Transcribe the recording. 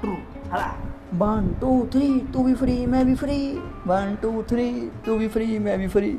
true हला one two three तू भी फ्री मैं भी फ्री वन टू थ्री तू भी फ्री मैं भी फ्री